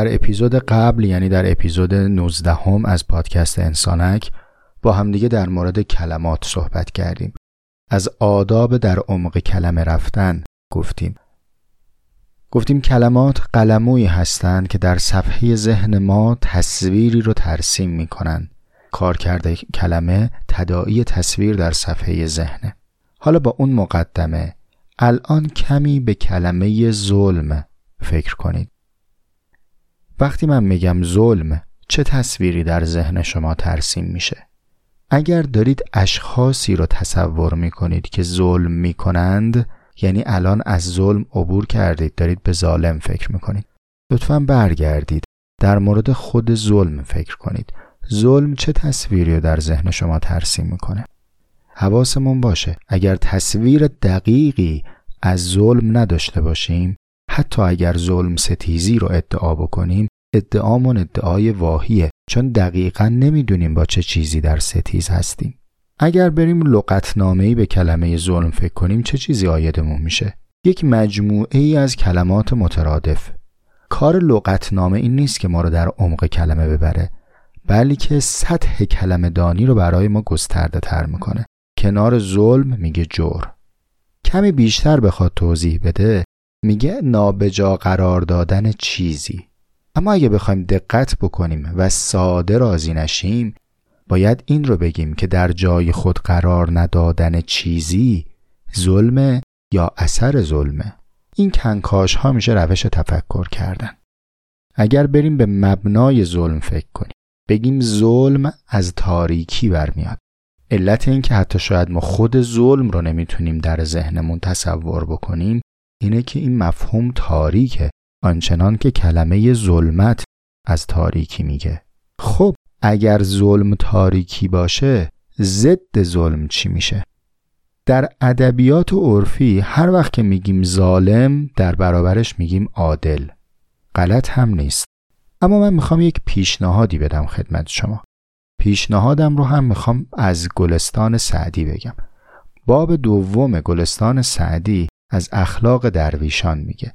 در اپیزود قبل یعنی در اپیزود 19 هم از پادکست انسانک با همدیگه در مورد کلمات صحبت کردیم. از آداب در عمق کلمه رفتن گفتیم. گفتیم کلمات قلمویی هستند که در صفحه ذهن ما تصویری رو ترسیم می‌کنن. کرده کلمه تداعی تصویر در صفحه ذهنه حالا با اون مقدمه الان کمی به کلمه ظلم فکر کنید. وقتی من میگم ظلم چه تصویری در ذهن شما ترسیم میشه؟ اگر دارید اشخاصی رو تصور می کنید که ظلم می کنند یعنی الان از ظلم عبور کردید دارید به ظالم فکر می کنید لطفا برگردید. در مورد خود ظلم فکر کنید. ظلم چه تصویری رو در ذهن شما ترسیم می‌کنه؟ حواسمون باشه. اگر تصویر دقیقی از ظلم نداشته باشیم حتی اگر ظلم ستیزی رو ادعا بکنیم ادعامون ادعای واهیه چون دقیقا نمی‌دونیم با چه چیزی در ستیز هستیم. اگر بریم لغتنامه به کلمه ظلم فکر کنیم چه چیزی آیدمون میشه؟ یک مجموعه ای از کلمات مترادف. کار لغتنامه این نیست که ما رو در عمق کلمه ببره بلکه سطح کلمه دانی رو برای ما گسترده تر می‌کنه. کنار ظلم میگه جور. کمی بیشتر بخواد توضیح بده میگه نابجا قرار دادن چیزی. اما اگه بخوایم دقت بکنیم و ساده راضی نشیم باید این رو بگیم که در جای خود قرار ندادن چیزی ظلم یا اثر ظلمه این کنکاش ها میشه روش تفکر کردن. اگر بریم به مبنای ظلم فکر کنیم بگیم ظلم از تاریکی برمیاد. علت این که حتی شاید ما خود ظلم رو نمی‌تونیم در ذهنمون تصور بکنیم اینه که این مفهوم تاریکه آنچنان که کلمه ظلمت از تاریکی میگه. خب اگر ظلم تاریکی باشه ضد ظلم چی میشه؟ در ادبیات و عرفی هر وقت که میگیم ظالم در برابرش میگیم عادل. غلط هم نیست. اما من می‌خوام یک پیشنهادی بدم خدمت شما. پیشنهادم رو هم می‌خوام از گلستان سعدی بگم. باب دوم گلستان سعدی از اخلاق درویشان میگه.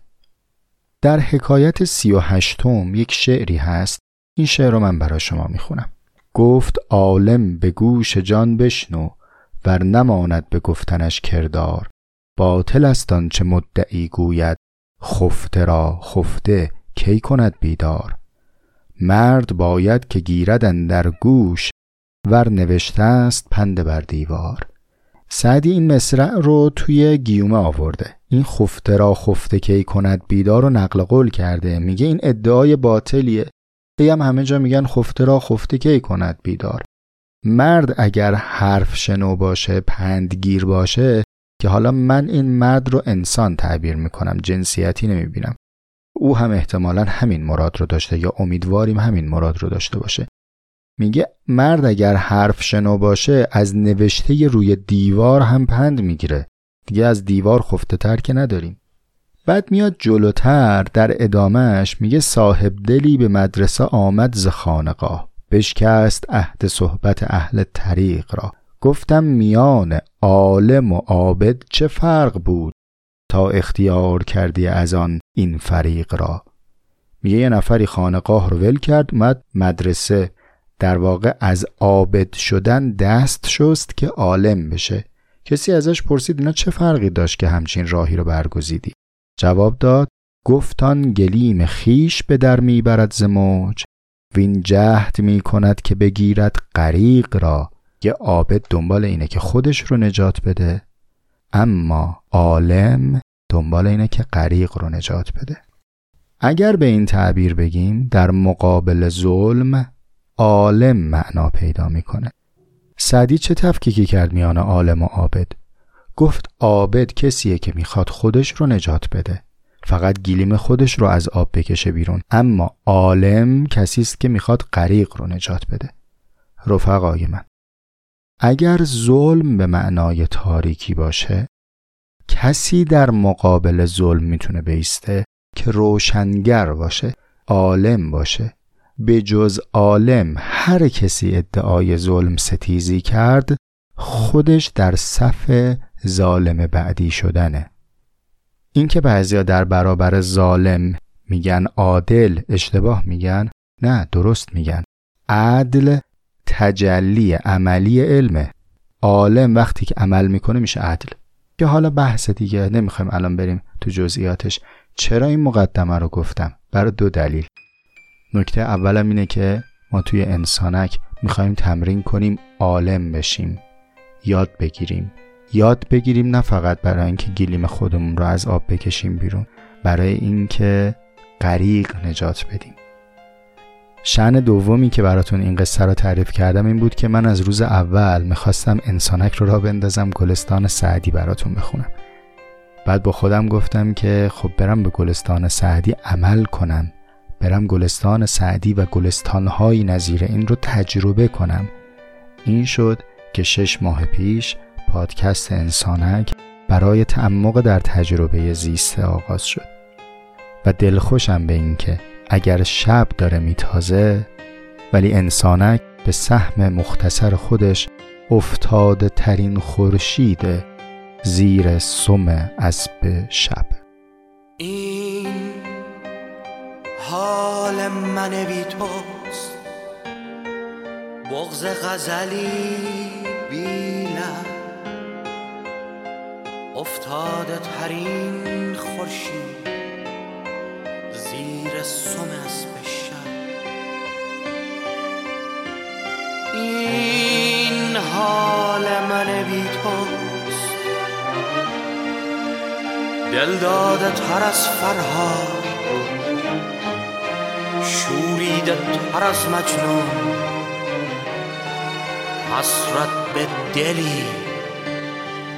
در حکایت سی و هشتم یک شعری هست. این شعر رو من برای شما می‌خونم. گفت عالم به گوش جان بشنو ور نماند به گفتنش کردار. باطل است چه مدعی گوید خفته را خفته کی کند بیدار؟ مرد باید که گیردن در گوش ور نوشته است پند بر دیوار. سعدی این مصرع رو توی گیومه آورده. این خفته را خفته کی کند بیدار رو نقل قول کرده. میگه این ادعای باطلیه. هم همه جا میگن خفته را خفته کی کند بیدار. مرد اگر حرف شنو باشه پندگیر باشه که حالا من این مرد رو انسان تعبیر می‌کنم جنسیتی نمی‌بینم. او هم احتمالا همین مراد رو داشته یا امیدواریم همین مراد رو داشته باشه. میگه مرد اگر حرف شنو باشه از نوشته روی دیوار هم پند می‌گیره. دیگه از دیوار خفته تر که نداریم. بعد میاد جلوتر در ادامهش میگه صاحب دلی به مدرسه آمد ز خانقاه. بشکست عهد صحبت اهل طریق را. گفتم میان عالم و عابد چه فرق بود تا اختیار کردی از آن این فریق را؟ میگه یه نفری خانقاه رو ول کرد مد مدرسه در واقع از عابد شدن دست شست که عالم بشه. کسی ازش پرسید اینا چه فرقی داشت که همچین راهی رو برگزیدی؟ جواب داد گفتان گلیم خیش به در می‌برد ز موج. وین جهد می کند که بگیرد غریق را یه عابد دنبال اینه که خودش رو نجات بده. اما عالم دنبال اینه که غریق رو نجات بده. اگر به این تعبیر بگیم در مقابل ظلم عالم معنا پیدا می‌کنه. سعدی چه تفکیکی کرد میان عالم و عابد؟ گفت عابد کسیه که می‌خواد خودش رو نجات بده. فقط گیلیم خودش رو از آب بکشه بیرون. اما عالم کسی است که می‌خواد غریق رو نجات بده. رفقای من اگر ظلم به معنای تاریکی باشه کسی در مقابل ظلم می‌تونه بیسته که روشنگر باشه عالم باشه. به جز عالم هر کسی ادعای ظلم ستیزی کرد خودش در صف ظالم بعدی شدنه. اینکه بعضیا در برابر ظالم میگن عادل اشتباه میگن؟ نه درست میگن. عدل تجلی عملی علمه. عالم وقتی که عمل می‌کنه میشه عدل. که حالا بحث دیگه نمی‌خوایم الان بریم تو جزئیاتش. چرا این مقدمه رو گفتم؟ برای دو دلیل. نکته اولم اینه که ما توی انسانک می‌خوایم تمرین کنیم عالم بشیم یاد بگیریم. یاد بگیریم نه فقط برای اینکه گلیم خودمون رو از آب بکشیم بیرون برای اینکه غریق نجات بدیم. شن دومی که براتون این قصه رو تعریف کردم این بود که من از روز اول می‌خواستم انسانک رو را بندازم گلستان سعدی براتون بخونم. بعد با خودم گفتم که خب برم به گلستان سعدی عمل کنم. برم گلستان سعدی و گلستانهایی نظیر این رو تجربه کنم. این شد که شش ماه پیش پادکست انسانک برای تعمق در تجربه زیسته آغاز شد. و دلخوشم به اینکه اگر شب داره میتازه ولی انسانک به سهم مختصر خودش افتاده ترین خورشید زیر سم اسب شب. حال من بی توست. بغز غزلی افتاده ترین خورشید زیر سم شب. این حال من بی توست. دل داده تر از فرهاد. شوریده تر از مجنون حسرت به دلی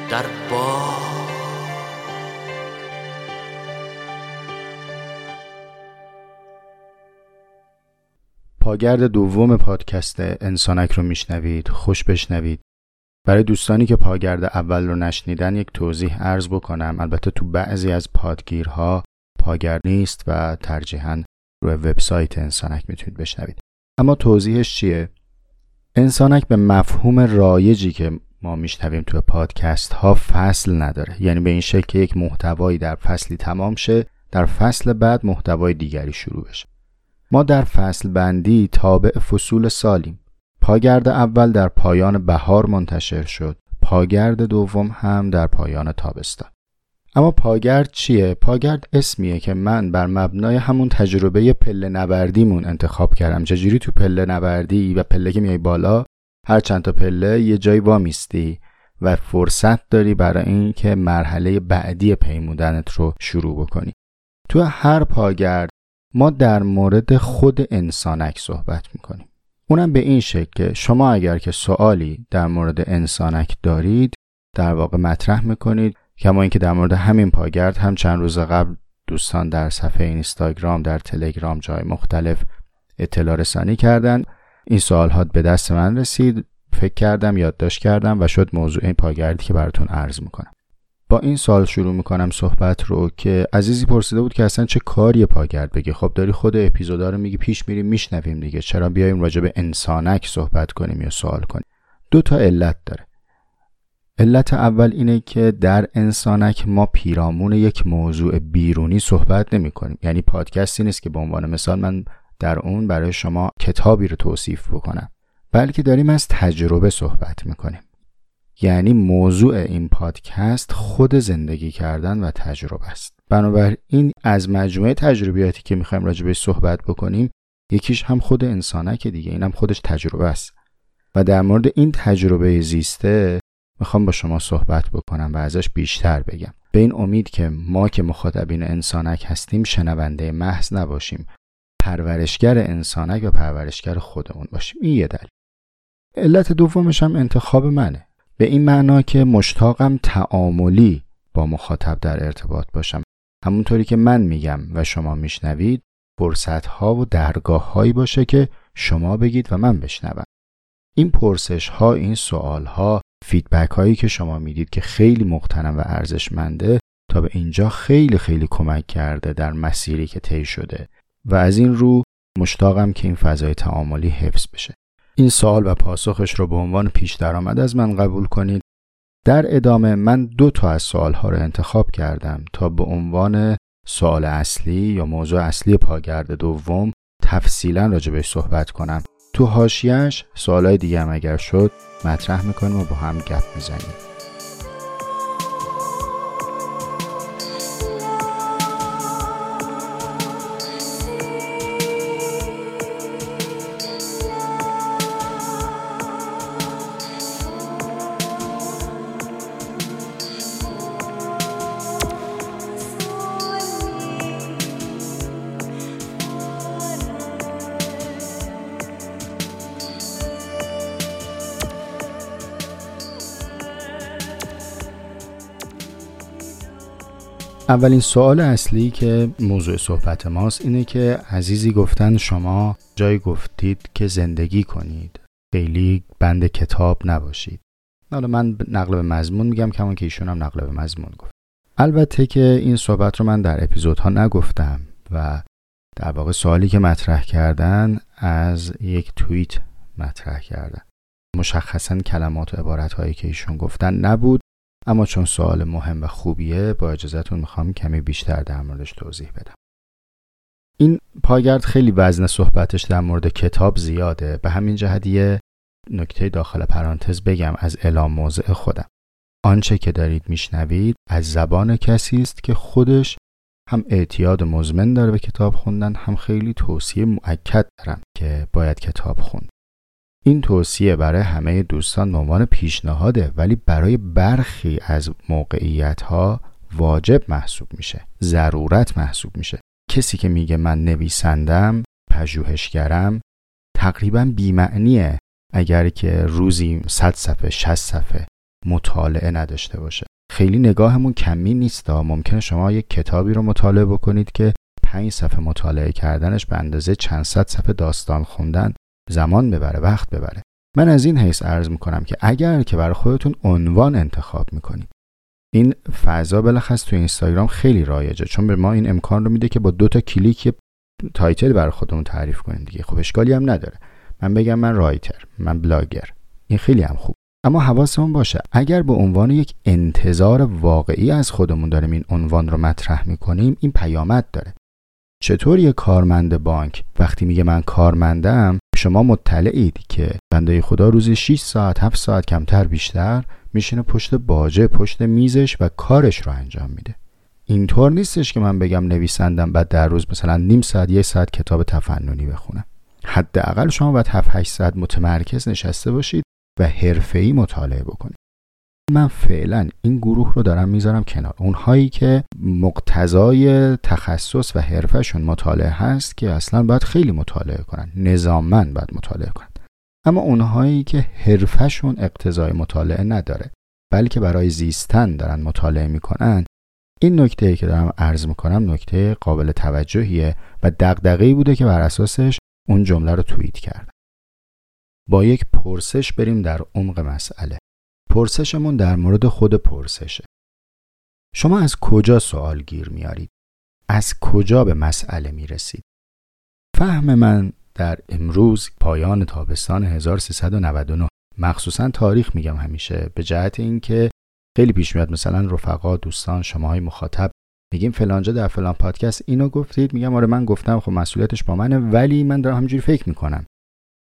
در باد پاگرد دوم پادکست انسانک رو میشنوید خوش بشنوید. برای دوستانی که پاگرد اول رو نشنیدن یک توضیح عرض بکنم. البته تو بعضی از پادگیرها پاگرد نیست و ترجیحاً روی وبسایت انسانک می‌تونید بشنوید. اما توضیحش چیه؟ انسانک به مفهوم رایجی که ما میشنویم تو پادکست ها فصل نداره. یعنی به این شکل که یک محتوایی در فصلی تمام شه در فصل بعد محتوای دیگری شروع بشه. ما در فصل بندی تابع فصول سالیم. پاگرد اول در پایان بهار منتشر شد. پاگرد دوم هم در پایان تابستان. اما پاگرد چیه؟ پاگرد اسمیه که من بر مبنای همون تجربه پله نوردیمون انتخاب کردم. چجوری تو پله نوردی و پله که میای بالا هر چند تا پله یه جایی وامیستی و فرصت داری برای اینکه مرحله بعدی پیمودنت رو شروع بکنی. تو هر پاگرد ما در مورد خود انسانک صحبت می‌کنیم. اونم به این شکل که شما اگر که سوالی در مورد انسانک دارید در واقع مطرح می‌کنید کما اینکه در مورد همین پاگرد هم چند روز قبل دوستان در صفحه اینستاگرام در تلگرام جای مختلف اطلاع رسانی کردن این سوال ها به دست من رسید. فکر کردم یادداشت کردم و شد موضوع این پاگردی که براتون عرض می‌کنم. با این سال شروع می‌کنم صحبت رو که عزیزی پرسیده بود که اصلا چه کاری پاگرد بگی خب داری خود اپیزودا رو میگی پیش میریم میشنویم دیگه. چرا بیایم راجع به انسانک صحبت کنیم یا سوال کنیم؟ دو تا علت داره. علت اول اینه که در انسانک ما پیرامون یک موضوع بیرونی صحبت نمی کنیم. یعنی پادکستی نیست که به عنوان مثال من در اون برای شما کتابی رو توصیف بکنم. بلکه داریم از تجربه صحبت می‌کنیم یعنی موضوع این پادکست خود زندگی کردن و تجربه است. بنابراین از مجموعه تجربیاتی که می‌خوایم راجع بهش صحبت بکنیم یکیش هم خود انسانک دیگه اینم خودش تجربه است. و در مورد این تجربه زیسته می‌خوام با شما صحبت بکنم و ازش بیشتر بگم. به این امید که ما که مخاطبین انسانک هستیم شنونده محض نباشیم. پرورشگر انسانک و پرورشگر خودمون باشیم. این یه دلیل. علت دومش هم انتخاب منه. به این معنا که مشتاقم تعاملی با مخاطب در ارتباط باشم. همونطوری که من میگم و شما میشنوید فرصت ها و درگاه هایی باشه که شما بگید و من بشنوم. این پرسش ها این سوال ها فیدبک هایی که شما می‌دید که خیلی مقتنم و ارزشمنده تا به اینجا خیلی خیلی کمک کرده در مسیری که طی شده. و از این رو مشتاقم که این فضای تعاملی حفظ بشه. این سوال و پاسخش رو به عنوان پیش درآمد از من قبول کنید. در ادامه من دو تا از سوال ها رو انتخاب کردم تا به عنوان سوال اصلی یا موضوع اصلی پاگرد دوم تفصیلا راجبش صحبت کنم. تو حاشیهش سوالای دیگه هم اگر شد مطرح می‌کنیم و با هم گپ می‌زنیم. اولین سوال اصلی که موضوع صحبت ماست اینه که عزیزی گفتن شما جای گفتید که زندگی کنید. خیلی بند کتاب نباشید. حالا من نقل به مضمون میگم کمان که ایشون هم نقل به مضمون گفت. البته که این صحبت رو من در اپیزودها نگفتم و در واقع سوالی که مطرح کردن از یک توییت مطرح کردن. مشخصا کلمات و عبارت هایی که ایشون گفتن نبود. اما چون سوال مهم و خوبیه با اجازهتون می‌خوام کمی بیشتر در موردش توضیح بدم. این پاگرد خیلی وزن صحبتش در مورد کتاب زیاده. به همین جهت یه نکته داخل پرانتز بگم از اعلام موضع خودم. آنچه که دارید میشنوید از زبان کسی است که خودش هم اعتیاد مزمن داره به کتاب خوندن هم خیلی توصیه مؤکد دارم که باید کتاب خوند. این توصیه برای همه دوستان به عنوان پیشنهاده ولی برای برخی از موقعیت ها واجب محسوب میشه ضرورت محسوب میشه. کسی که میگه من نویسندم پژوهشگرم تقریبا بیمعنیه اگر که روزی 100 صفحه 60 صفحه مطالعه نداشته باشه. خیلی نگاهمون کمی نیست. ممکنه شما یک کتابی رو مطالعه بکنید که پنج صفحه مطالعه کردنش به اندازه چند صد صفحه داستان خوندن زمان ببره وقت ببره. من از این حیث عرض می‌کنم که اگر که برای خودتون عنوان انتخاب می‌کنید این فضا بالاخص تو اینستاگرام خیلی رایجه چون به ما این امکان رو میده که با دو تا کلیک title برای خودمون تعریف کنیم دیگه. خب اشکالی هم نداره. من بگم من writer من بلاگر. این خیلی هم خوب. اما حواسمون باشه اگر به عنوان یک انتظار واقعی از خودمون داریم این عنوان رو مطرح می‌کنیم این پیامد داره. چطور یه کارمند بانک وقتی میگه من کارمندم شما مطلعید که بنده خدا روزی 6 ساعت 7 ساعت کمتر بیشتر میشینه پشت باجه پشت میزش و کارش رو انجام میده. اینطور نیستش که من بگم نویسندم بعد در روز مثلا نیم ساعت یک ساعت کتاب تفننی بخونم. حداقل شما باید 7 8 ساعت متمرکز نشسته باشید و حرفه‌ای مطالعه بکنید. من فعلا این گروه رو دارم می‌ذارم کنار. اونهایی که مقتضای تخصص و حرفشون مطالعه هست که اصلا باید خیلی مطالعه کنن. نظامن باید مطالعه کنن. اما اونهایی که حرفشون اقتضای مطالعه نداره بلکه برای زیستن دارن مطالعه می‌کنن این نکته که دارم عرض می‌کنم نکته قابل توجهیه و دغدغه‌ای بوده که بر اساسش اون جمله رو توییت کردم با یک پرسش بریم در عمق مسئله. پرسشمون در مورد خود پرسشه شما از کجا سوال گیر میارید؟ از کجا به مسئله می‌رسید؟ فهم من در امروز پایان تابستان 1399 مخصوصا تاریخ میگم همیشه به جهت اینکه خیلی پیش میاد مثلا رفقا دوستان شماهای مخاطب میگیم فلانجا در فلان پادکست اینو گفتید میگم آره من گفتم خب مسئولیتش با منه ولی من دارم همینجوری فکر می‌کنم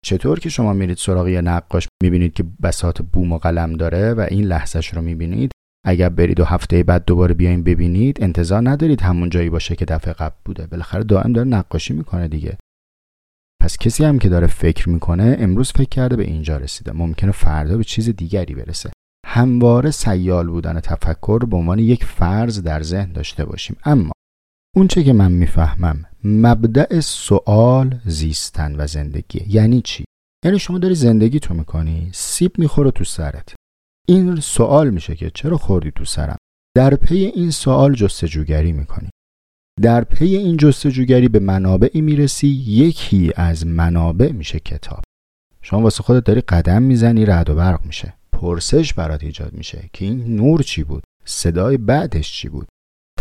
چطور که شما میرید سراغ یه نقاش می‌بینید که بساط بوم و قلم داره و این لحظهش رو می‌بینید. اگر برید و هفته بعد دوباره بیاین ببینید انتظار ندارید همون جایی باشه که دفعه قبل بوده. بالاخره دائم داره نقاشی می‌کنه دیگه. پس کسی هم که داره فکر می‌کنه امروز فکر کرده به اینجا رسیده. ممکنه فردا به چیز دیگری برسه. همواره سیال بودن تفکر به عنوان یک فرض در ذهن داشته باشیم. اما اونچه که من می‌فهمم مبدع سوال زیستن و زندگی. یعنی چی؟ یعنی شما داری زندگی تو می‌کنی سیب می‌خوره تو سرت. این سوال میشه که چرا خوردی تو سرم؟ در پی این سوال جستجوگری می‌کنی. در پی این جستجوگری به منابعی می‌رسی یکی از منابع میشه کتاب. شما واسه خودت داری قدم می‌زنی رعد و برق میشه. پرسش برات ایجاد میشه که این نور چی بود؟ صدای بعدش چی بود؟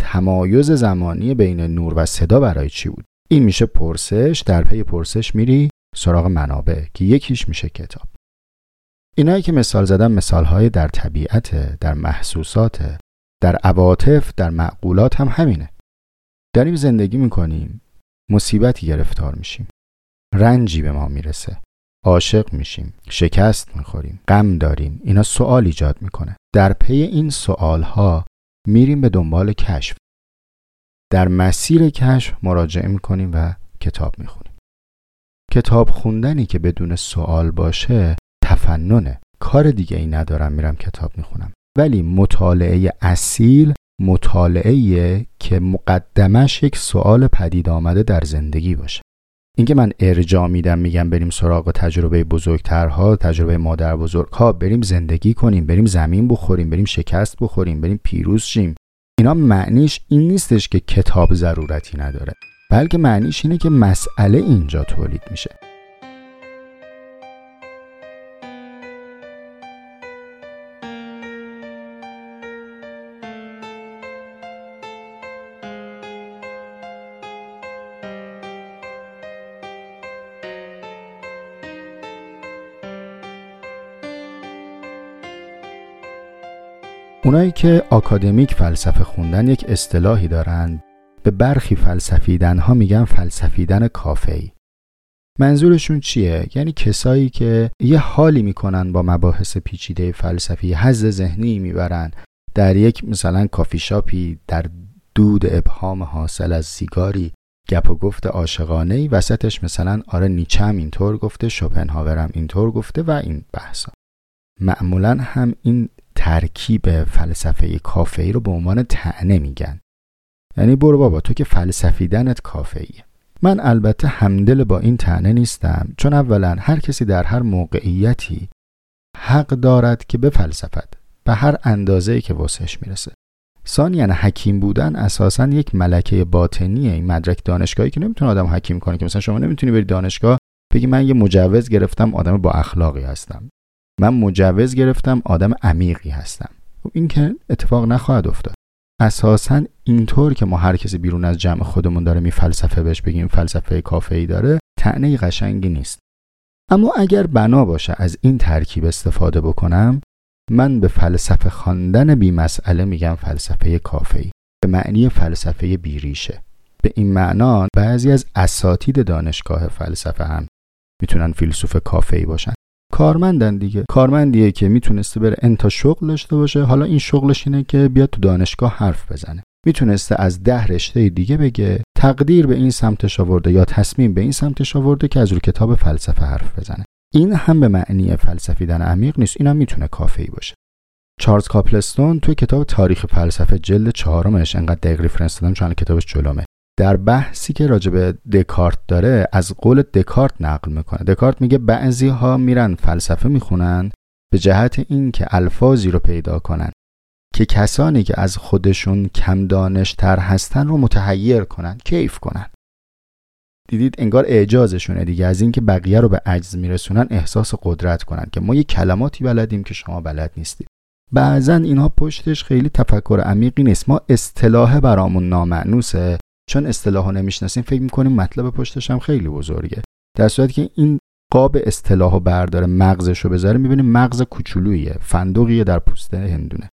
تمایز زمانی بین نور و صدا برای چی بود؟ این میشه پرسش در پی پرسش میری سراغ منابع که یکیش میشه کتاب. اینایی که مثال زدم مثالهای در طبیعت در محسوسات در عواطف در معقولات هم همینه. داریم زندگی می‌کنیم مصیبتی گرفتار میشیم. رنجی به ما می‌رسه. عاشق میشیم شکست می‌خوریم غم داریم. اینا سوال ایجاد می‌کنه. در پی این سوال ها میریم به دنبال کشف. در مسیر کشف مراجعه می‌کنیم و کتاب می‌خونیم. کتاب خوندنی که بدون سوال باشه تفننه. کار دیگه ای ندارم میرم کتاب می‌خونم. ولی مطالعه اصیل مطالعه که مقدمش یک سوال پدید آمده در زندگی باشه. اینکه من ارجا میدم میگم بریم سراغ تجربه بزرگترها تجربه مادر بزرگها بریم زندگی کنیم بریم زمین بخوریم بریم شکست بخوریم بریم پیروز شیم. اینا معنیش این نیستش که کتاب ضرورتی نداره بلکه معنیش اینه که مسئله اینجا تولید میشه. اونایی که آکادمیک فلسفه خوندن یک اصطلاحی دارن به برخی فلسفیدن ها میگن فلسفیدن کافه‌ای منظورشون چیه؟ یعنی کسایی که یه حالی می‌کنن با مباحث پیچیده فلسفی حز ذهنی می‌برن. در یک مثلا کافی شاپی در دود ابهام حاصل از سیگاری گپ و گفت عاشقانه ای وسطش مثلا آره نیچه هم اینطور گفته شوپنهاور هم اینطور گفته و این بحثا. معمولا هم این ترکیب فلسفه کافه ای رو به عنوان تعنه میگن. یعنی برو بابا تو که فلسفیدنت کافه ایه من البته همدل با این تعنه نیستم چون اولا هر کسی در هر موقعیتی حق دارد که به فلسفت به هر اندازه که واسش می‌رسه. ثانیا حکیم بودن اساسا یک ملکه باطنیه این مدرک دانشگاهی که نمی‌تونه آدم حکیم کنه که مثلا شما نمی‌تونی بری دانشگاه بگی من یه مجوز گرفتم آدم با اخلاقی هستم. من مجوز گرفتم آدم عمیقی هستم. خب این که اتفاق نخواهد افتاد. اساسا اینطور که ما هر کسی بیرون از جمع خودمون داره می فلسفه بهش بگیم فلسفه کافه ای داره تعنی قشنگی نیست. اما اگر بنا باشه از این ترکیب استفاده بکنم من به فلسفه خواندن بی مسئله میگم فلسفه کافه ای به معنی فلسفه بیریشه به این معنا بعضی از اساتید دانشگاه فلسفه هم می‌تونن فیلسوف کافه ای باشن. کارمندن دیگه. کارمندیه که می‌تونسته بره n تا شغل داشته باشه. حالا این شغلش اینه که بیاد تو دانشگاه حرف بزنه. می‌تونسته از ده رشته دیگه بگه تقدیر به این سمتش آورده یا تصمیم به این سمتش آورده که از روی کتاب فلسفه حرف بزنه. این هم به معنی فلسفیدن عمیق نیست. اینم می‌تونه کافه ای باشه. چارلز کاپلستون توی کتاب تاریخ فلسفه جلد چهارمش انقدر دقیق reference دادم چون کتابش جلومه. در بحثی که راجع به دکارت داره از قول دکارت نقل می‌کنه. دکارت میگه بعضی ها میرن فلسفه می‌خونن به جهت این که الفاظی رو پیدا کنن که کسانی که از خودشون کم دانشتر هستن رو متحیر کنن کیف کنن. دیدید انگار اعجازشونه دیگه. از اینکه بقیه رو به عجز میرسونن احساس قدرت کنن که ما یه کلماتی بلدیم که شما بلد نیستید. بعضا اینها پشتش خیلی تفکر عمیقی نیست. ما اصطلاح برامون نامعنوسه. چون اصطلاح نمی‌شناسیم فکر می‌کنیم مطلب پشتش هم خیلی بزرگه. در صورتی که این قاب اصطلاح برداره مغزش رو بذاره می‌بینیم مغز کوچولویه فندقیه در پوست هندونه.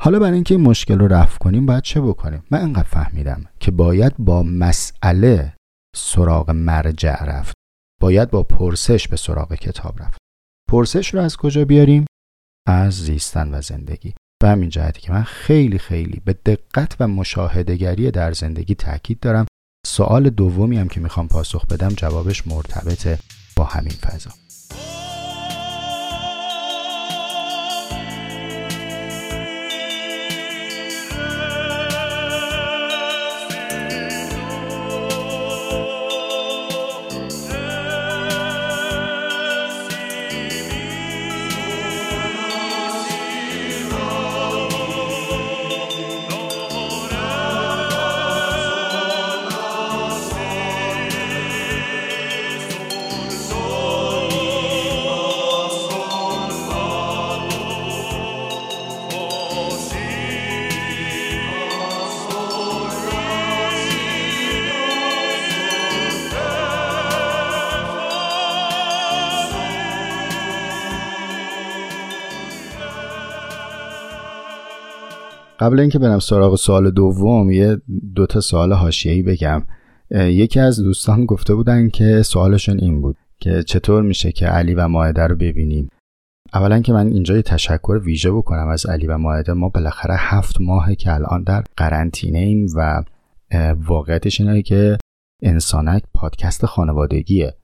حالا برای اینکه این مشکل رو رفع کنیم باید چه بکنیم؟ من انقدر فهمیدم که باید با مسئله سراغ مرجع رفت. باید با پرسش به سراغ کتاب رفت. پرسش رو از کجا بیاریم؟ از زیستن و زندگی. به همین جهتی که من خیلی خیلی به دقت و مشاهدهگری در زندگی تاکید دارم. سوال دومی هم که می‌خوام پاسخ بدم جوابش مرتبطه با همین فضا. قبل اینکه برم سراغ سوال دوم یه دوتا سوال حاشیه‌ای بگم. یکی از دوستان گفته بودن که سوالشون این بود که چطور میشه که علی و ماهده رو ببینیم. اولا که من اینجا تشکر ویژه بکنم از علی و ماهده. ما بالاخره هفت ماهه که الان در قرنطینه ایم و واقعیتش اینه که انسانک پادکست خانوادگیه.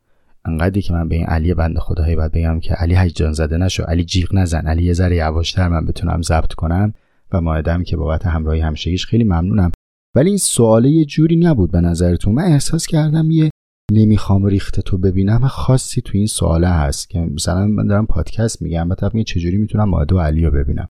انقدری که من به این علی بنده خدایی باید بگم که علی هیجان زده نشو علی جیغ نزن علی یه ذره یواشتر من بتونم ضبط کنم. و ماهدم که بابت همراهی همشگیش خیلی ممنونم. ولی این سواله یه جوری نبود به نظرتون. من احساس کردم یه نمی‌خوام ریخته تو ببینم خاصی تو این سواله هست که مثلا من دارم پادکست میگم بعد میگه چجوری می‌تونم ماده و علی رو ببینم.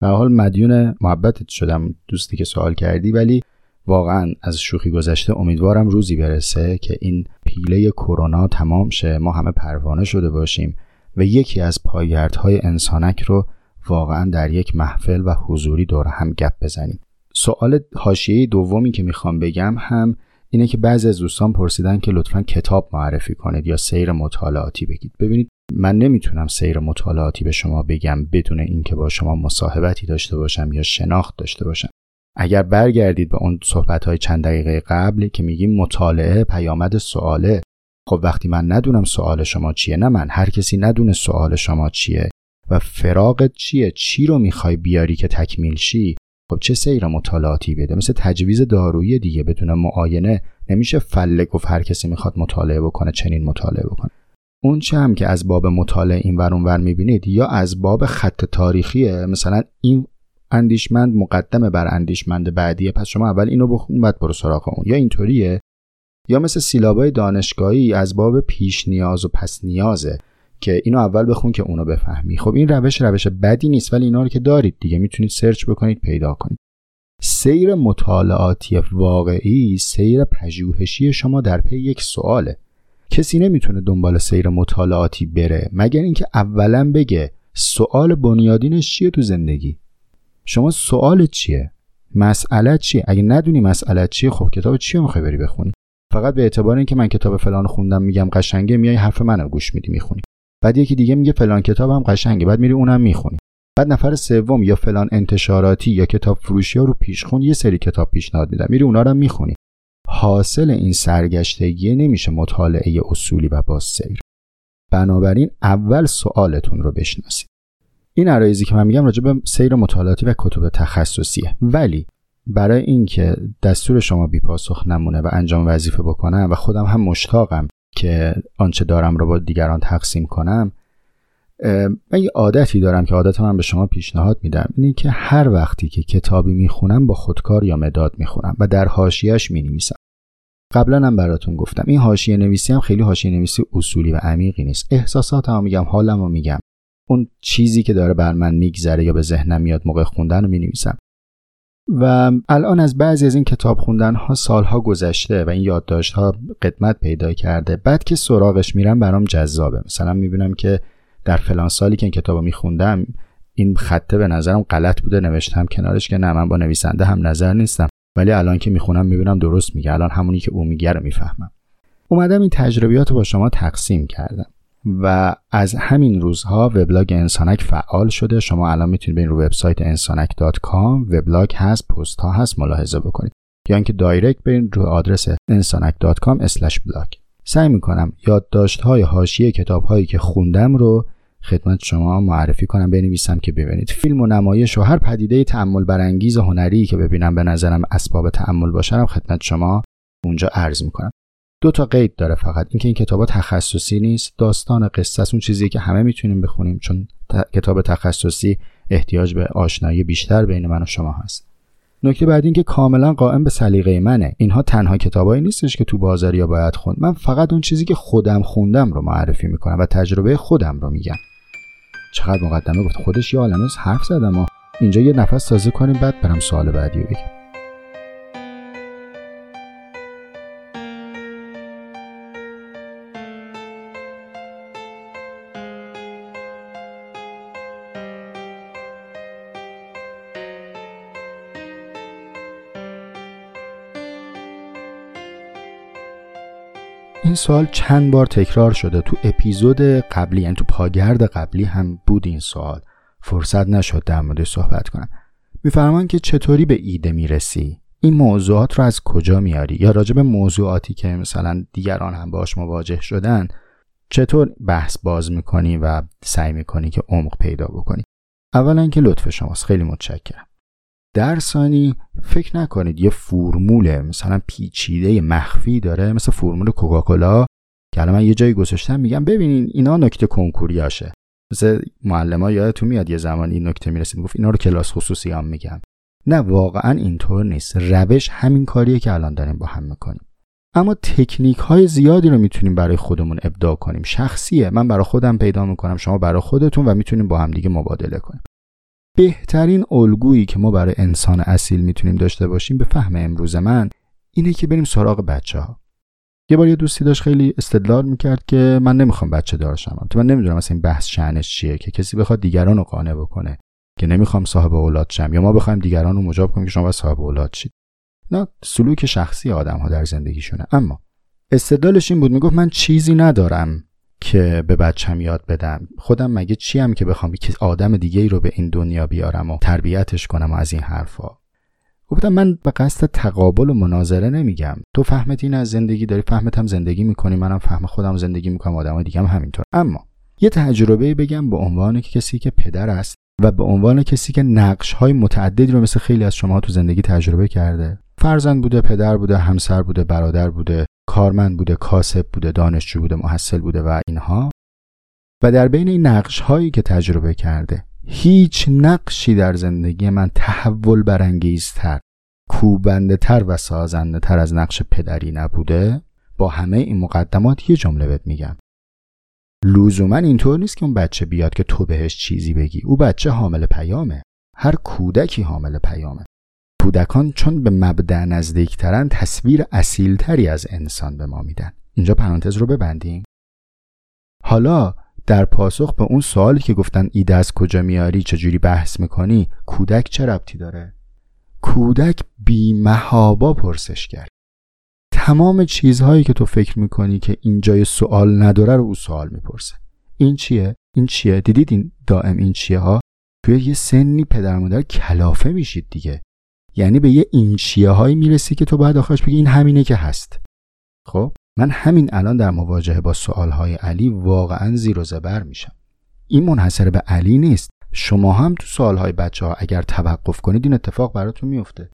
به حال مدیون محبتت شدم دوستی که سوال کردی ولی واقعا از شوخی گذشته امیدوارم روزی برسه که این پیله کرونا تمام شه. ما همه پروانه شده باشیم و یکی از پایگردهای انسانک رو واقعا در یک محفل و حضوری دور هم گپ بزنیم. سوال حاشیه دومی که می‌خوام بگم هم اینه که بعضی از دوستان پرسیدن که لطفا کتاب معرفی کنید یا سیر مطالعاتی بگید. ببینید من نمی‌تونم سیر مطالعاتی به شما بگم بدون اینکه با شما مصاحبتی داشته باشم یا شناخت داشته باشم. اگر برگردید به اون صحبت های چند دقیقه قبل که میگیم مطالعه پیامد سواله خب وقتی من ندونم سوال شما چیه نه من هر کسی ندونه سوال شما چیه. و فراغت چیه؟ چی رو می‌خوای بیاری که تکمیل شی؟ خب چه سیر مطالعاتی بده؟ مثل تجویز دارویی دیگه بدون معاینه. نمیشه فله گفت هر کسی می‌خواد مطالعه بکنه چنین مطالعه بکنه. اون چه هم که از باب مطالعه این ور ور می‌بینید یا از باب خط تاریخیه. مثلا این اندیشمند مقدمه بر اندیشمند بعدیه. پس شما اول اینو بخون بعد برو سراغ اون. یا اینطوریه. یا مثل سیلابای دانشگاهی از باب پیش نیاز و پس نیازه که اینو اول بخون که اونو بفهمی. خب این روش روش بدی نیست ولی اینا رو که دارید دیگه. می‌تونید سرچ بکنید پیدا کنید. سیر مطالعاتی واقعی سیر پژوهشی شما در پی یک سواله. کسی نمی‌تونه دنبال سیر مطالعاتی بره مگر اینکه اولا بگه سوال بنیادینش چیه تو زندگی؟ شما سوال چیه؟ مسئله چیه؟ اگه ندونی مسئله چیه خب کتاب چیه می‌خوای بری بخونی؟ فقط به اعتبار اینکه من کتاب فلان خوندم میگم قشنگه میای حرف منو گوش میدی می‌خونی. بعد یکی دیگه میگه فلان کتابم قشنگه. بعد میری اونم می‌خونی. بعد نفر سوم یا فلان انتشاراتی یا کتاب فروشی ها رو پیشخون یه سری کتاب پیشنهاد میدن میری اونا رو می‌خونی. حاصل این سرگشتگی نمیشه مطالعه اصولی و باز سیر. بنابراین اول سوالتون رو بشناسید. این عرایزی که من میگم راجع به سیر مطالعاتی و کتب تخصصیه. ولی برای اینکه دستور شما بی پاسخ نمونه و انجام وظیفه بکنم و خودم هم مشتاقم که آنچه دارم رو با دیگران تقسیم کنم من یه عادتی دارم که عادت من به شما پیشنهاد میدم. اینه که هر وقتی که کتابی می‌خونم با خودکار یا مداد می‌خونم و در حاشیهش می‌نویسم. قبلا هم براتون گفتم این حاشیه نویسی هم خیلی حاشیه نویسی اصولی و عمیقی نیست. احساساتمو میگم حالمو میگم. اون چیزی که داره بر من میگذره یا به ذهنم میاد موقع خوندن رو می‌نویسم. و الان از بعضی از این کتاب خوندن ها سالها گذشته و این یادداشت ها قدمت پیدا کرده. بعد که سراغش میرم برام جذابه. مثلا می‌بینم که در فلان سالی که این رو میخوندم این خطه به نظرم غلط بوده نوشتم کنارش که نه من با نویسنده هم نظر نیستم. ولی الان که می‌خونم می‌بینم درست میگه. الان همونی که او میگه رو می‌فهمم. اومدم این تجربیات رو با شما تقسیم کردم. و از همین روزها وبلاگ انسانک فعال شده. شما الان می‌تونید برین رو وبسایت انسانک.com وبلاگ هست پست ها هست ملاحظه بکنید. یا اینکه دایرکت برین رو آدرس انسانک.com/blog سعی می‌کنم یادداشت های حاشیه کتاب هایی که خوندم رو خدمت شما معرفی کنم بنویسم که ببینید. فیلم و نمایش و هر پدیده تأمل برانگیز هنری که ببینم به نظرم اسباب تأمل باشم خدمت شما اونجا عرض می‌کنم. دو تا قید داره فقط. اینکه این کتابا تخصصی نیست. داستان قصه اون چیزی که همه می‌تونیم بخونیم چون کتاب تخصصی احتیاج به آشنایی بیشتر بین من و شما هست. نکته بعد این که کاملا قائم به سلیقه منه. اینها تنها کتابایی نیستش که تو بازاریا باید خوند. من فقط اون چیزی که خودم خوندم رو معرفی می‌کنم و تجربه خودم رو میگم. چقدر مقدمه گفت. خودش یه عالمه حرف زدم و اینجا یه نفس تازه کنیم بعد برم سوال بعدی بگم. سوال چند بار تکرار شده تو اپیزود قبلی یعنی تو پاگرد قبلی هم بود این سوال. فرصت نشد در مورد صحبت کنم. میفرمان که چطوری به ایده می‌رسی؟ این موضوعات رو از کجا میاری؟ یا راجع به موضوعاتی که مثلا دیگران هم باش مواجه شدن چطور بحث باز می‌کنی و سعی می‌کنی که عمق پیدا بکنی؟ اولا که لطف شماست. خیلی متشکرم. در ثانی فکر نکنید یه فرمول مثلا پیچیده مخفی داره مثل فرمول کوکاکولا که الان من یه جایی گذاشتم میگم ببینین اینا نکته کنکوریاشه. مثل معلم یادتون میاد یه زمان این نکته می‌رسید گفت اینا رو کلاس خصوصی هم میگم نه واقعا اینطور نیست. روش همین کاریه که الان داریم با هم می‌کنیم. اما تکنیک های زیادی رو می‌تونیم برای خودمون ابداع کنیم. شخصیه. من برای خودم پیدا می‌کنم شما برای خودتون و می‌تونیم با هم دیگه مبادله کنیم. بهترین الگویی که ما برای انسان اصیل می‌تونیم داشته باشیم به فهم امروز من اینه که بریم سراغ بچه ها یه بار یه دوستی داشت خیلی استدلال می‌کرد که من نمی‌خوام بچه دارشم تو من نمی‌دونم مثلا این بحث شعنش چیه که کسی بخواد دیگران رو قانع بکنه که نمی‌خوام صاحب اولاد شم یا ما بخوایم دیگران رو مجاب کنیم که شما صاحب اولاد شید. نه سلوک شخصی آدم ها در زندگیشونه. اما استدلالش این بود می‌گفت من چیزی ندارم. که به بچم یاد بدم. خودم مگه چیم که بخوام که آدم دیگه ای رو به این دنیا بیارم و تربیتش کنم و از این حرفا؟ گفتم من به قصد تقابل و مناظره نمیگم. تو فهمت این از زندگی داری فهمت هم زندگی می‌کنی منم فهم خودم زندگی می‌کنم آدم دیگه هم همینطور. اما یه تجربه بگم به عنوان کسی که پدر است و به عنوان کسی که نقش های متعددی رو مثل خیلی از شما تو زندگی تجربه کرده. فرزند بوده پدر بوده همسر بوده برادر بوده. کارمند بوده کاسب بوده دانشجو بوده محصل بوده و اینها. و در بین این نقش هایی که تجربه کرده هیچ نقشی در زندگی من تحول برانگیزتر کوبنده تر و سازنده تر از نقش پدری نبوده. با همه این مقدمات یه جمله بهت میگم. لزوما اینطور نیست که اون بچه بیاد که تو بهش چیزی بگی. او بچه حامل پیامه. هر کودکی حامل پیامه. کودکان چون به مبدع نزدیکترن تصویر اصیلتری از انسان به ما میدن. اینجا پرانتز رو ببندیم. حالا در پاسخ به اون سوالی که گفتن ایده از کجا میاری چجوری بحث می‌کنی کودک چه ربطی داره؟ کودک بیمهابا پرسش کرد. تمام چیزهایی که تو فکر می‌کنی که اینجای سوال نداره رو او سوال می‌پرسه. این چیه؟ این چیه؟ دیدید این دائم این چیه ها؟ توی یه سنی پدر مادر کلافه میشید دیگه. یعنی به یه این چیه هایی می‌رسی که تو باید آخرش بگی این همینه که هست. خب من همین الان در مواجهه با سوال های علی واقعا زیر و زبر میشم. این منحصر به علی نیست. شما هم تو سوال های بچه ها اگر توقف کنید این اتفاق براتون میفته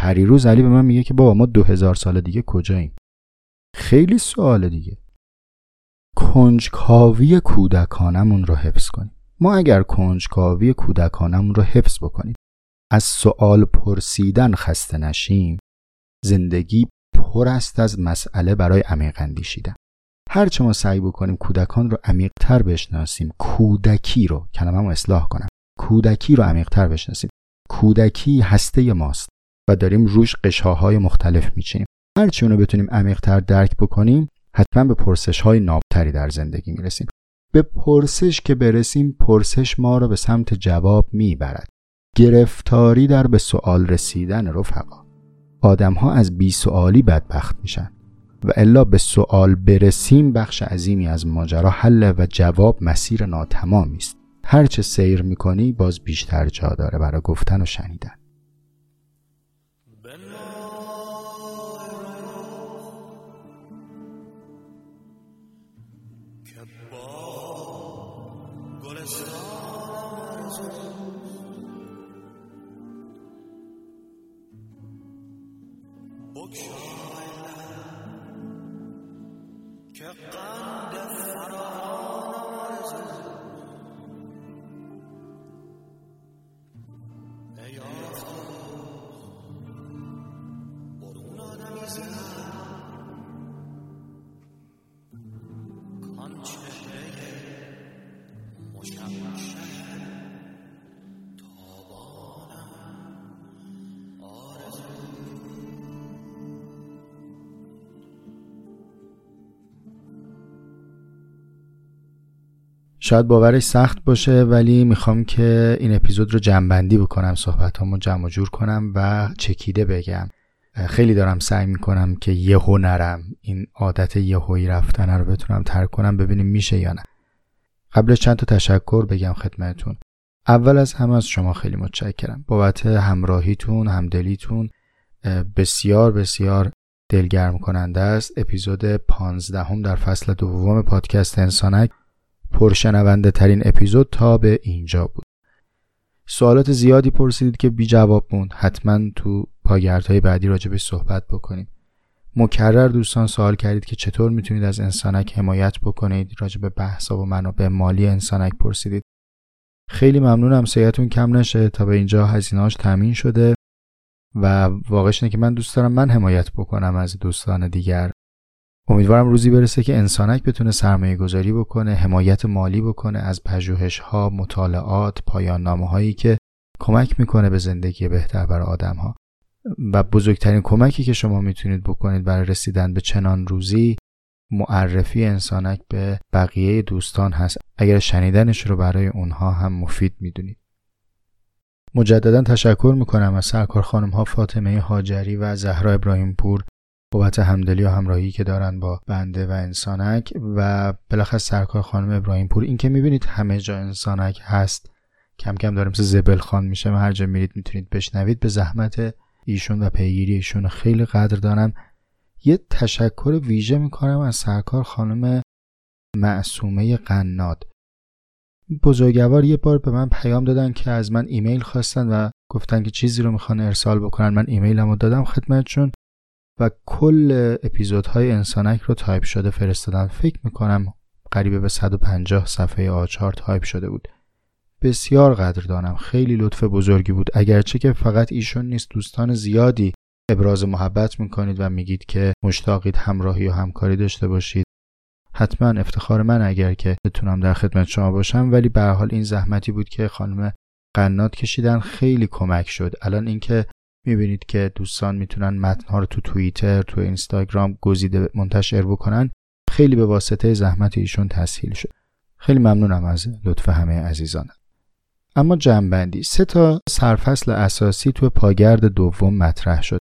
پریروز علی به من میگه که بابا ما دو هزار سال دیگه کجاییم؟ خیلی سوال دیگه. کنجکاوی کودکانمون رو حفظ کنیم. ما اگر کنجکاوی کودکانمون رو حفظ بکنیم از سوال پرسیدن خسته نشیم. زندگی پر است از مسئله برای عمیق اندیشیدن. هرچه ما سعی بکنیم کودکان رو عمیقتر بشناسیم کودکی رو کلمه اصلاح کنم. کودکی رو عمیقتر بشناسیم. کودکی هسته ماست و داریم روش قشاهای مختلف میچینیم. هرچی اونو بتونیم عمیقتر درک بکنیم حتما به پرسش های نابتری در زندگی می‌رسیم. به پرسش که برسیم پرسش ما رو به سمت جواب می‌برد. گرفتاری در به سوال رسیدن رفقا. آدم ها از بی سوالی بدبخت میشن و الا به سوال برسیم بخش عظیمی از ماجرا حل و جواب مسیر ناتمامی است. هرچه سیر می‌کنی باز بیشتر جا داره برای گفتن و شنیدن. شاید باورش سخت باشه ولی می‌خوام که این اپیزود رو جمعبندی بکنم صحبت رو جمع جور کنم و چکیده بگم. خیلی دارم سعی می‌کنم که یهو نرم. این عادت یهویی رفتن رو بتونم ترک کنم ببینیم میشه یا نه. قبلش چند تا تشکر بگم خدمتون اول از همه از شما خیلی متشکرم. بابت همراهیتون همدلیتون بسیار بسیار دلگرم کننده است. اپیزود 15 هم در فصل دوم پادکست انسانک. پرشنونده ترین اپیزود تا به اینجا بود. سوالات زیادی پرسیدید که بی جواب موند. حتما تو پاگردهای بعدی راجبش صحبت بکنیم. مکرر دوستان سوال کردید که چطور می‌تونید از انسانک حمایت بکنید؟ راجب بحثا و منابع مالی انسانک پرسیدید. خیلی ممنونم. سیتون کم نشه. تا به اینجا هزینهاش تامین شده. و واقعش اینه که من دوست دارم من حمایت بکنم از دوستان دیگر. امیدوارم روزی برسه که انسانک بتونه سرمایه گذاری بکنه حمایت مالی بکنه از پژوهش ها مطالعات پایان نامه هایی که کمک می‌کنه به زندگی بهتر برای آدم ها و بزرگترین کمکی که شما می‌تونید بکنید برای رسیدن به چنان روزی معرفی انسانک به بقیه دوستان هست. اگر شنیدنش رو برای اونها هم مفید می‌دونید. مجددا تشکر می‌کنم از سرکار خانم ها فاطمه هاجری و زهرا ابراهیم پور بابت همدلی و همراهی که دارن با بنده و انسانک و بالاخص سرکار خانم ابراهیم پور. این که می‌بینید همه جا انسانک هست کم کم داره مثل زبل خان میشه و هر جا میرید می‌تونید بشنوید. به زحمت ایشون و پیگیری ایشون خیلی قدر دارم. یه تشکر ویژه می‌کنم از سرکار خانم معصومه قناد. بزرگوار یه بار به من پیام دادن که از من ایمیل خواستن و گفتن که چیزی رو می‌خوان ارسال بکنن. من ایمیلم رو دادم خدمتشون. و کل اپیزودهای انسانک رو تایپ شده فرستادن فکر می‌کنم قریبه به 150 صفحه آچهار تایپ شده بود. بسیار قدردانم. خیلی لطف بزرگی بود. اگرچه که فقط ایشون نیست دوستان زیادی ابراز محبت می‌کنید و میگید که مشتاقید همراهی و همکاری داشته باشید. حتما افتخار من اگر که بتونم در خدمت شما باشم. ولی به حال این زحمتی بود که خانم قنات کشیدن خیلی کمک شد. الان اینکه می‌بینید که دوستان می‌تونن متنها رو تو توییتر تو اینستاگرام گزیده منتشر بکنن. خیلی به واسطه زحمت ایشون تسهیل شد. خیلی ممنونم از لطف همه عزیزانم اما جنبندی. سه تا سرفصل اساسی تو پاگرد دوم مطرح شد.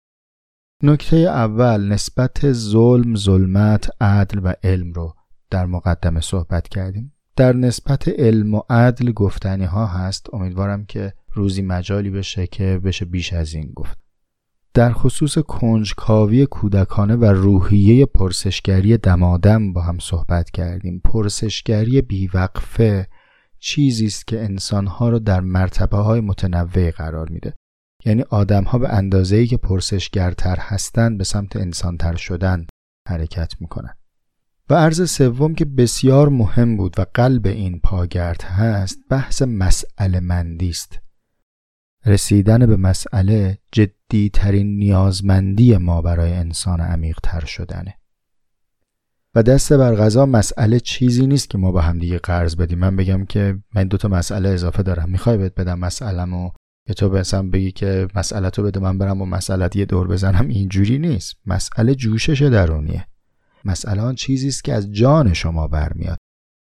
نکته اول نسبت ظلم، ظلمت، عدل و علم رو در مقدمه صحبت کردیم. در نسبت علم و عدل گفتنی ها هست. امیدوارم که روزی مجالی بشه که بشه بیش از این گفت. در خصوص کنجکاوی کودکانه و روحیه پرسشگری دمادم با هم صحبت کردیم. پرسشگری بیوقفه چیزی است که انسانها رو در مرتبه های متنوع قرار میده. یعنی آدم ها به اندازه ای که پرسشگرتر هستند به سمت انسانتر شدن حرکت می‌کنن و عرض سوم که بسیار مهم بود و قلب این پاگرد هست بحث مسئله مندی است رسیدن به مسئله جدی ترین نیازمندی ما برای انسان عمیق تر شدنه. و دست بر غذا مسئله چیزی نیست که ما با هم دیگه قرض بدیم. من بگم که من دو تا مسئله اضافه دارم. می‌خوای بهت بدم مسئلهمو که تو مثلا بگی که مسئله تو بده من برم و مسئله یه دور بزنم؟ اینجوری نیست. مسئله جوشش درونیه. مسئله آن چیزی است که از جان شما برمیاد.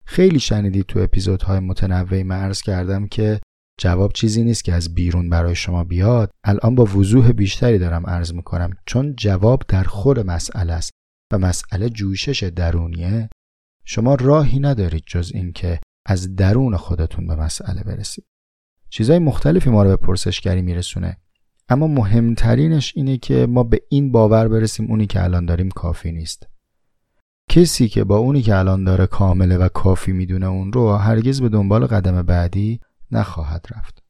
خیلی شنیدید تو اپیزودهای متنوعی مرز کردم که جواب چیزی نیست که از بیرون برای شما بیاد. الان با وضوح بیشتری دارم عرض می‌کنم. چون جواب در خور مسئله است و مسئله جوشش درونیه شما راهی ندارید جز اینکه از درون خودتون به مسئله برسید. چیزهای مختلفی ما رو به پرسشگری میرسونه. اما مهمترینش اینه که ما به این باور برسیم اونی که الان داریم کافی نیست. کسی که با اونی که الان داره کامله و کافی می‌دونه اون رو هرگز به دنبال قدم بعدی نخواهد رفت.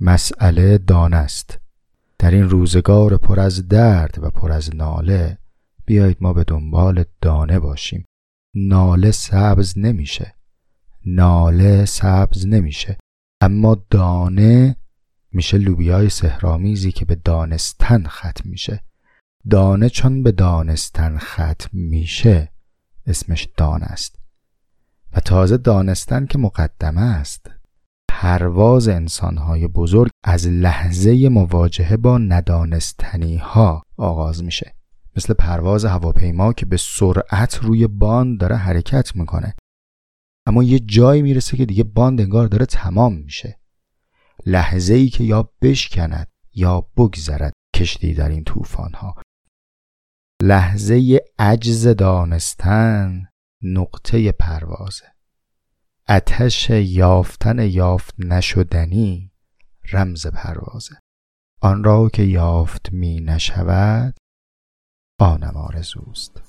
مسئله دانه است. در این روزگار پر از درد و پر از ناله بیایید ما به دنبال دانه باشیم. ناله سبز نمیشه. ناله سبز نمیشه. اما دانه میشه لوبیای سهرامیزی که به دانستن ختم میشه. دانه چون به دانستن ختم میشه اسمش دان است. و تازه دانستن که مقدمه است. پرواز انسانهای بزرگ از لحظه مواجهه با ندانستنی ها آغاز میشه. مثل پرواز هواپیما که به سرعت روی باند داره حرکت می‌کنه. اما یه جایی می‌رسه که دیگه باند انگار داره تمام میشه. لحظه ای که یا بشکند یا بگذرد کشتی در این طوفان ها لحظه عجز دانستن نقطه پروازه. اتش یافتن یافت نشدنی رمز پروازه. آن را که یافت می نشود آنم آرزوست.